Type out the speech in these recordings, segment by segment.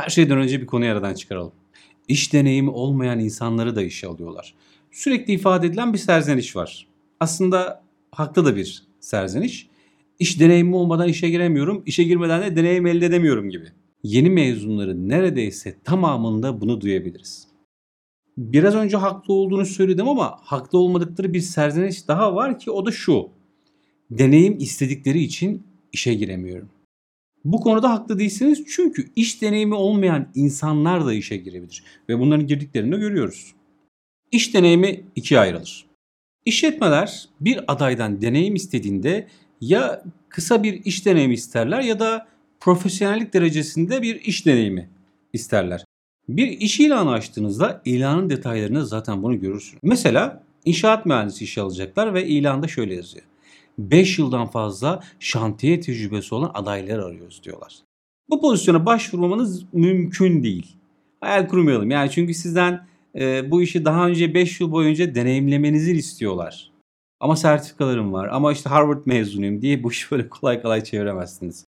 Her şeyden önce bir konuyu aradan çıkaralım. İş deneyimi olmayan insanları da işe alıyorlar. Sürekli ifade edilen bir serzeniş var. Aslında haklı da bir serzeniş. İş deneyimi olmadan işe giremiyorum, işe girmeden de deneyim elde edemiyorum gibi. Yeni mezunların neredeyse tamamında bunu duyabiliriz. Biraz önce haklı olduğunu söyledim ama haklı olmadıkları bir serzeniş daha var ki o da şu. Deneyim istedikleri için işe giremiyorum. Bu konuda haklı değilsiniz çünkü iş deneyimi olmayan insanlar da işe girebilir ve bunların girdiklerini de görüyoruz. İş deneyimi ikiye ayrılır. İşletmeler bir adaydan deneyim istediğinde ya kısa bir iş deneyimi isterler ya da profesyonellik derecesinde bir iş deneyimi isterler. Bir iş ilanı açtığınızda ilanın detaylarını zaten bunu görürsünüz. Mesela inşaat mühendisi işe alacaklar ve ilanda şöyle yazıyor. 5 yıldan fazla şantiye tecrübesi olan adaylar arıyoruz diyorlar. Bu pozisyona başvurmamanız mümkün değil. Hayal kurmayalım. Yani çünkü sizden e, bu işi daha önce 5 yıl boyunca deneyimlemenizi istiyorlar. Ama sertifikalarım var ama işte Harvard mezunuyum diye bu işi böyle kolay kolay çeviremezsiniz.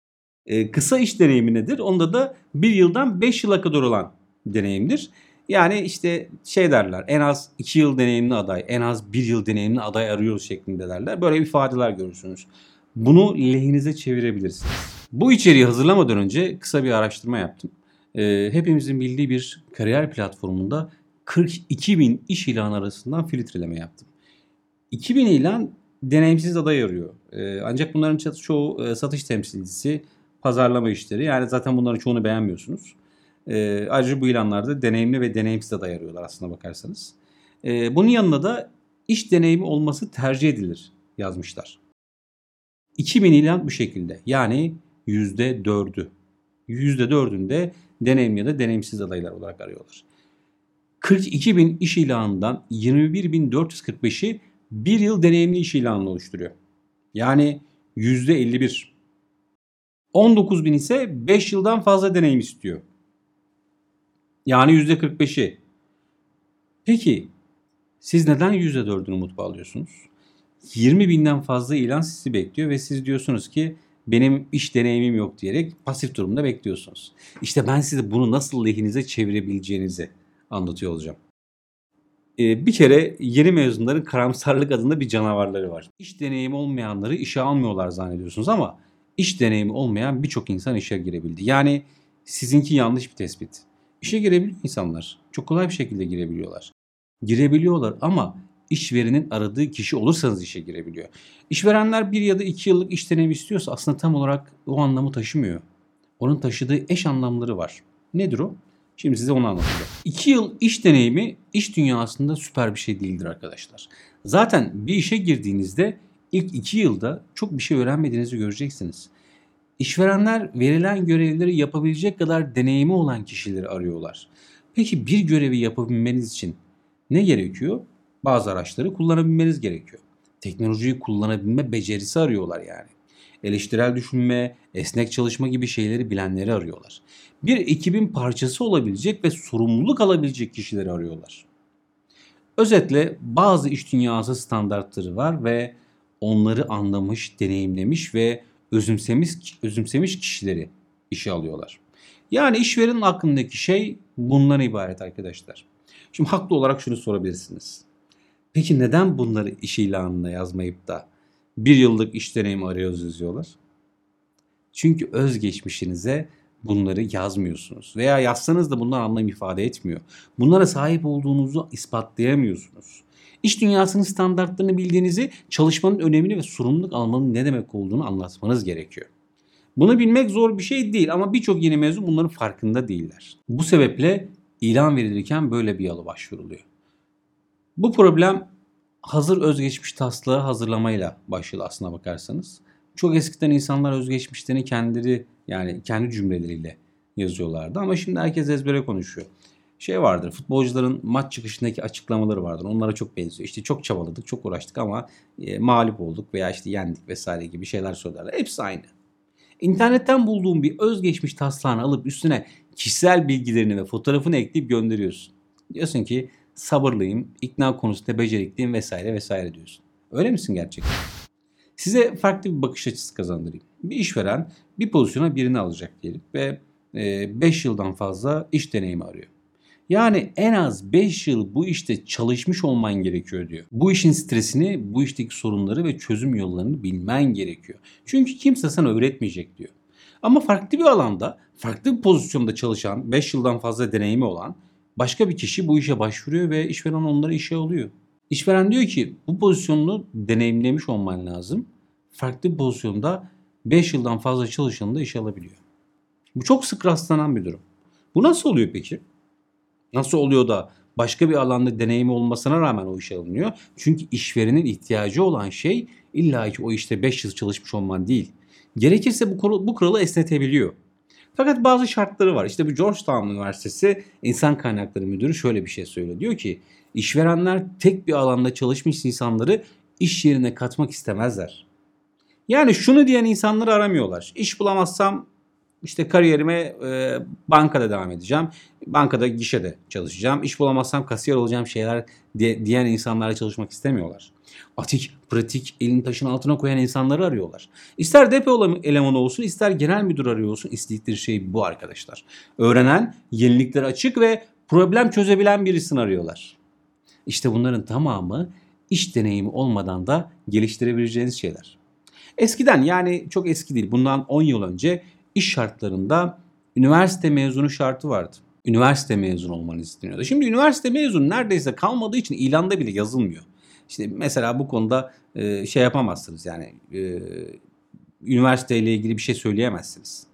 E, kısa iş deneyimi nedir? Onda da 1 yıldan 5 yıla kadar olan deneyimdir. Yani işte şey derler en az 2 yıl deneyimli aday, en az 1 yıl deneyimli aday arıyoruz şeklinde derler. Böyle ifadeler görürsünüz. Bunu lehinize çevirebilirsiniz. Bu içeriği hazırlamadan önce kısa bir araştırma yaptım. Ee, hepimizin bildiği bir kariyer platformunda 42 bin iş ilanı arasından filtreleme yaptım. 2000 ilan deneyimsiz aday arıyor. Ee, ancak bunların çoğu e, satış temsilcisi, pazarlama işleri. Yani zaten bunların çoğunu beğenmiyorsunuz. E, ayrıca bu ilanlarda deneyimli ve deneyimsiz aday arıyorlar aslına bakarsanız. E, bunun yanında da iş deneyimi olması tercih edilir yazmışlar. 2000 ilan bu şekilde. Yani %4'ü. %4'ünde deneyimli ya da deneyimsiz adaylar olarak arıyorlar. 42 bin iş ilanından 21.445'i bir yıl deneyimli iş ilanını oluşturuyor. Yani %51. 19 bin ise 5 yıldan fazla deneyim istiyor. Yani %45'i. Peki siz neden %4'ünü mutlu alıyorsunuz? 20 binden fazla ilan sizi bekliyor ve siz diyorsunuz ki benim iş deneyimim yok diyerek pasif durumda bekliyorsunuz. İşte ben size bunu nasıl lehinize çevirebileceğinizi anlatıyor olacağım. Ee, bir kere yeni mezunların karamsarlık adında bir canavarları var. İş deneyimi olmayanları işe almıyorlar zannediyorsunuz ama iş deneyimi olmayan birçok insan işe girebildi. Yani sizinki yanlış bir tespit. İşe girebiliyor insanlar. Çok kolay bir şekilde girebiliyorlar. Girebiliyorlar ama işverenin aradığı kişi olursanız işe girebiliyor. İşverenler bir ya da iki yıllık iş deneyimi istiyorsa aslında tam olarak o anlamı taşımıyor. Onun taşıdığı eş anlamları var. Nedir o? Şimdi size onu anlatacağım. İki yıl iş deneyimi iş dünyasında süper bir şey değildir arkadaşlar. Zaten bir işe girdiğinizde ilk iki yılda çok bir şey öğrenmediğinizi göreceksiniz. İşverenler verilen görevleri yapabilecek kadar deneyimi olan kişileri arıyorlar. Peki bir görevi yapabilmeniz için ne gerekiyor? Bazı araçları kullanabilmeniz gerekiyor. Teknolojiyi kullanabilme becerisi arıyorlar yani. Eleştirel düşünme, esnek çalışma gibi şeyleri bilenleri arıyorlar. Bir ekibin parçası olabilecek ve sorumluluk alabilecek kişileri arıyorlar. Özetle bazı iş dünyası standartları var ve onları anlamış, deneyimlemiş ve özümsemiş, özümsemiş kişileri işe alıyorlar. Yani işverenin aklındaki şey bundan ibaret arkadaşlar. Şimdi haklı olarak şunu sorabilirsiniz. Peki neden bunları iş ilanına yazmayıp da bir yıllık iş deneyimi arıyoruz yazıyorlar? Çünkü özgeçmişinize bunları yazmıyorsunuz. Veya yazsanız da bunlar anlam ifade etmiyor. Bunlara sahip olduğunuzu ispatlayamıyorsunuz. İş dünyasının standartlarını bildiğinizi, çalışmanın önemini ve sorumluluk almanın ne demek olduğunu anlatmanız gerekiyor. Bunu bilmek zor bir şey değil ama birçok yeni mezun bunların farkında değiller. Bu sebeple ilan verilirken böyle bir yola başvuruluyor. Bu problem hazır özgeçmiş taslağı hazırlamayla başladı aslına bakarsanız. Çok eskiden insanlar özgeçmişlerini kendileri yani kendi cümleleriyle yazıyorlardı ama şimdi herkes ezbere konuşuyor şey vardır. Futbolcuların maç çıkışındaki açıklamaları vardır. Onlara çok benziyor. İşte çok çabaladık, çok uğraştık ama e, mağlup olduk veya işte yendik vesaire gibi şeyler söylerler. Hepsi aynı. İnternetten bulduğun bir özgeçmiş taslağını alıp üstüne kişisel bilgilerini ve fotoğrafını ekleyip gönderiyorsun. Diyorsun ki sabırlıyım, ikna konusunda becerikliyim vesaire vesaire diyorsun. Öyle misin gerçekten? Size farklı bir bakış açısı kazandırayım. Bir işveren bir pozisyona birini alacak diyelim ve 5 yıldan fazla iş deneyimi arıyor. Yani en az 5 yıl bu işte çalışmış olman gerekiyor diyor. Bu işin stresini, bu işteki sorunları ve çözüm yollarını bilmen gerekiyor. Çünkü kimse sana öğretmeyecek diyor. Ama farklı bir alanda, farklı bir pozisyonda çalışan, 5 yıldan fazla deneyimi olan başka bir kişi bu işe başvuruyor ve işveren onları işe alıyor. İşveren diyor ki bu pozisyonunu deneyimlemiş olman lazım. Farklı bir pozisyonda 5 yıldan fazla çalışanı da işe alabiliyor. Bu çok sık rastlanan bir durum. Bu nasıl oluyor peki? Nasıl oluyor da başka bir alanda deneyimi olmasına rağmen o işe alınıyor? Çünkü işverenin ihtiyacı olan şey illa ki o işte 5 yıl çalışmış olman değil. Gerekirse bu, kuralı, bu kuralı esnetebiliyor. Fakat bazı şartları var. İşte bu Georgetown Üniversitesi İnsan Kaynakları Müdürü şöyle bir şey söylüyor. Diyor ki işverenler tek bir alanda çalışmış insanları iş yerine katmak istemezler. Yani şunu diyen insanları aramıyorlar. İş bulamazsam işte kariyerime e, bankada devam edeceğim. Bankada gişede çalışacağım. İş bulamazsam kasiyer olacağım şeyler diye, diyen insanlarla çalışmak istemiyorlar. Atik, pratik, elini taşın altına koyan insanları arıyorlar. İster depo elemanı olsun, ister genel müdür arıyor olsun istedikleri şey bu arkadaşlar. Öğrenen, yeniliklere açık ve problem çözebilen birisini arıyorlar. İşte bunların tamamı iş deneyimi olmadan da geliştirebileceğiniz şeyler. Eskiden yani çok eski değil bundan 10 yıl önce iş şartlarında üniversite mezunu şartı vardı. Üniversite mezunu olmanız isteniyordu. Şimdi üniversite mezunu neredeyse kalmadığı için ilanda bile yazılmıyor. İşte mesela bu konuda e, şey yapamazsınız yani e, üniversiteyle ilgili bir şey söyleyemezsiniz.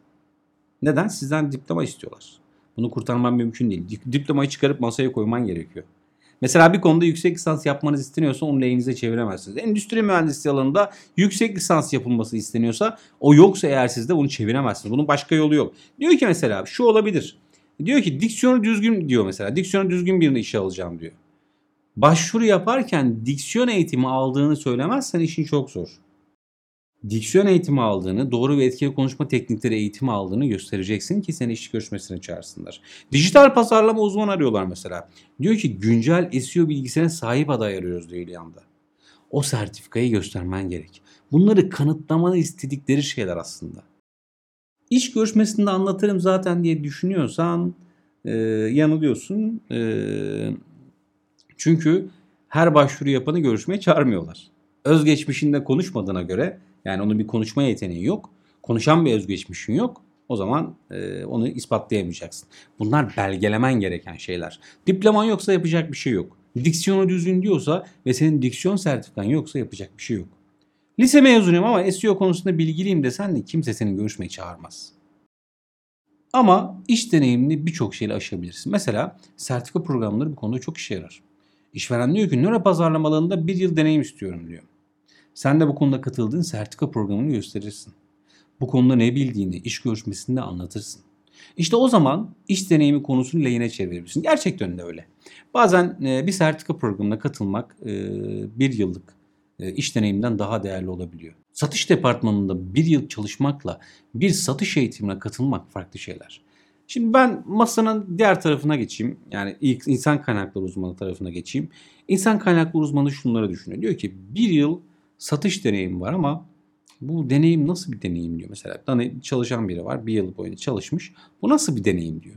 Neden? Sizden diploma istiyorlar. Bunu kurtarman mümkün değil. Diplomayı çıkarıp masaya koyman gerekiyor. Mesela bir konuda yüksek lisans yapmanız isteniyorsa onu lehinize çeviremezsiniz. Endüstri mühendisliği alanında yüksek lisans yapılması isteniyorsa o yoksa eğer sizde bunu çeviremezsiniz. Bunun başka yolu yok. Diyor ki mesela şu olabilir. Diyor ki diksiyonu düzgün diyor mesela. Diksiyonu düzgün birini işe alacağım diyor. Başvuru yaparken diksiyon eğitimi aldığını söylemezsen işin çok zor diksiyon eğitimi aldığını, doğru ve etkili konuşma teknikleri eğitimi aldığını göstereceksin ki seni iş görüşmesine çağırsınlar. Dijital pazarlama uzmanı arıyorlar mesela. Diyor ki güncel SEO bilgisine sahip aday arıyoruz diyor yanda. O sertifikayı göstermen gerek. Bunları kanıtlamanı istedikleri şeyler aslında. İş görüşmesinde anlatırım zaten diye düşünüyorsan e, yanılıyorsun. E, çünkü her başvuru yapanı görüşmeye çağırmıyorlar. Özgeçmişinde konuşmadığına göre yani onun bir konuşma yeteneği yok. Konuşan bir özgeçmişin yok. O zaman e, onu ispatlayamayacaksın. Bunlar belgelemen gereken şeyler. Diploman yoksa yapacak bir şey yok. Diksiyonu düzgün diyorsa ve senin diksiyon sertifikan yoksa yapacak bir şey yok. Lise mezunuyum ama SEO konusunda bilgiliyim desen de kimse seni görüşmeye çağırmaz. Ama iş deneyimini birçok şeyle aşabilirsin. Mesela sertifika programları bu konuda çok işe yarar. İşveren diyor ki nöro pazarlamalarında bir yıl deneyim istiyorum diyor. Sen de bu konuda katıldığın sertifika programını gösterirsin. Bu konuda ne bildiğini iş görüşmesinde anlatırsın. İşte o zaman iş deneyimi konusunu lehine çevirebilirsin. Gerçekten de öyle. Bazen e, bir sertifika programına katılmak e, bir yıllık e, iş deneyiminden daha değerli olabiliyor. Satış departmanında bir yıl çalışmakla bir satış eğitimine katılmak farklı şeyler. Şimdi ben masanın diğer tarafına geçeyim. Yani ilk insan kaynakları uzmanı tarafına geçeyim. İnsan kaynakları uzmanı şunları düşünüyor. Diyor ki bir yıl satış deneyimi var ama bu deneyim nasıl bir deneyim diyor mesela. Hani çalışan biri var bir yıl boyunca çalışmış. Bu nasıl bir deneyim diyor.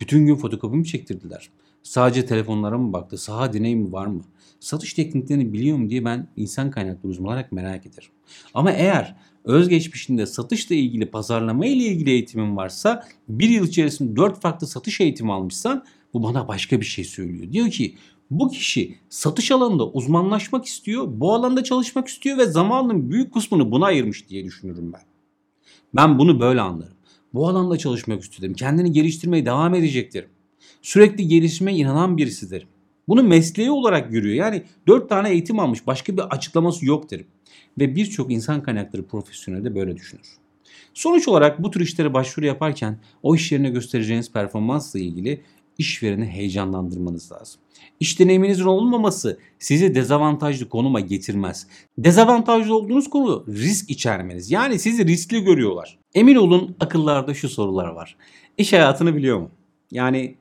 Bütün gün fotokopi mi çektirdiler? Sadece telefonlara mı baktı? Saha deneyimi var mı? Satış tekniklerini biliyor mu diye ben insan kaynakları uzmanı olarak merak ederim. Ama eğer özgeçmişinde satışla ilgili pazarlama ile ilgili eğitimin varsa bir yıl içerisinde dört farklı satış eğitimi almışsan bu bana başka bir şey söylüyor. Diyor ki bu kişi satış alanında uzmanlaşmak istiyor, bu alanda çalışmak istiyor ve zamanının büyük kısmını buna ayırmış diye düşünürüm ben. Ben bunu böyle anlarım. Bu alanda çalışmak istiyorum. Kendini geliştirmeye devam edecektir. Sürekli gelişime inanan birisidir. Bunu mesleği olarak görüyor. Yani dört tane eğitim almış. Başka bir açıklaması yok derim. Ve birçok insan kaynakları profesyoneli de böyle düşünür. Sonuç olarak bu tür işlere başvuru yaparken o iş yerine göstereceğiniz performansla ilgili işvereni heyecanlandırmanız lazım. İş deneyiminizin olmaması sizi dezavantajlı konuma getirmez. Dezavantajlı olduğunuz konu risk içermeniz. Yani sizi riskli görüyorlar. Emin olun akıllarda şu sorular var. İş hayatını biliyor mu? Yani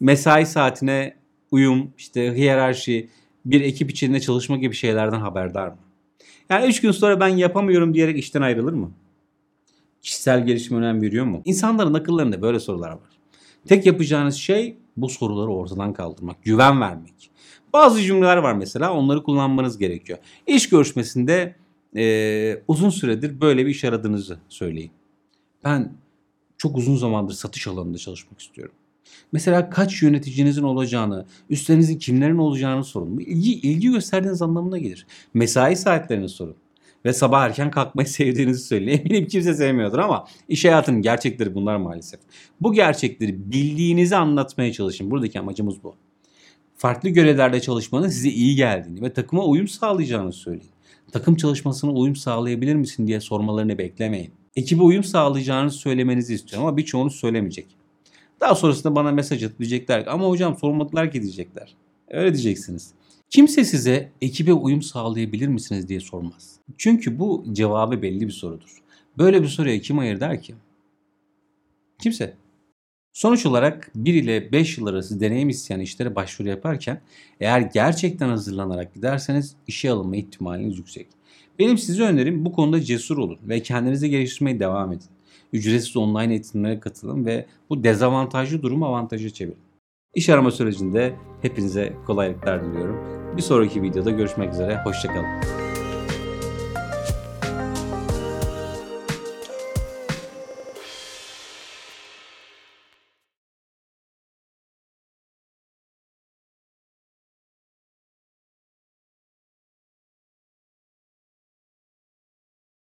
mesai saatine uyum, işte hiyerarşi, bir ekip içinde çalışma gibi şeylerden haberdar mı? Yani 3 gün sonra ben yapamıyorum diyerek işten ayrılır mı? Kişisel gelişime önem veriyor mu? İnsanların akıllarında böyle sorular var. Tek yapacağınız şey bu soruları ortadan kaldırmak, güven vermek. Bazı cümleler var mesela onları kullanmanız gerekiyor. İş görüşmesinde eee, uzun süredir böyle bir iş aradığınızı söyleyin. Ben çok uzun zamandır satış alanında çalışmak istiyorum. Mesela kaç yöneticinizin olacağını, üstlerinizin kimlerin olacağını sorun. Bu ilgi, ilgi gösterdiğiniz anlamına gelir. Mesai saatlerini sorun. Ve sabah erken kalkmayı sevdiğinizi söyleyin. Eminim kimse sevmiyordur ama iş hayatının gerçekleri bunlar maalesef. Bu gerçekleri bildiğinizi anlatmaya çalışın. Buradaki amacımız bu. Farklı görevlerde çalışmanın size iyi geldiğini ve takıma uyum sağlayacağını söyleyin. Takım çalışmasına uyum sağlayabilir misin diye sormalarını beklemeyin. Ekibe uyum sağlayacağını söylemenizi istiyorum ama birçoğunuz söylemeyecek. Daha sonrasında bana mesaj atıp diyecekler ama hocam sormadılar ki diyecekler. Öyle diyeceksiniz. Kimse size ekibe uyum sağlayabilir misiniz diye sormaz. Çünkü bu cevabı belli bir sorudur. Böyle bir soruya kim hayır der ki? Kimse. Sonuç olarak 1 ile 5 yıl arası deneyim isteyen işlere başvuru yaparken eğer gerçekten hazırlanarak giderseniz işe alınma ihtimaliniz yüksek. Benim size önerim bu konuda cesur olun ve kendinizi geliştirmeye devam edin. Ücretsiz online eğitimlere katılın ve bu dezavantajlı durumu avantaja çevirin. İş arama sürecinde hepinize kolaylıklar diliyorum. Bir sonraki videoda görüşmek üzere. Hoşçakalın.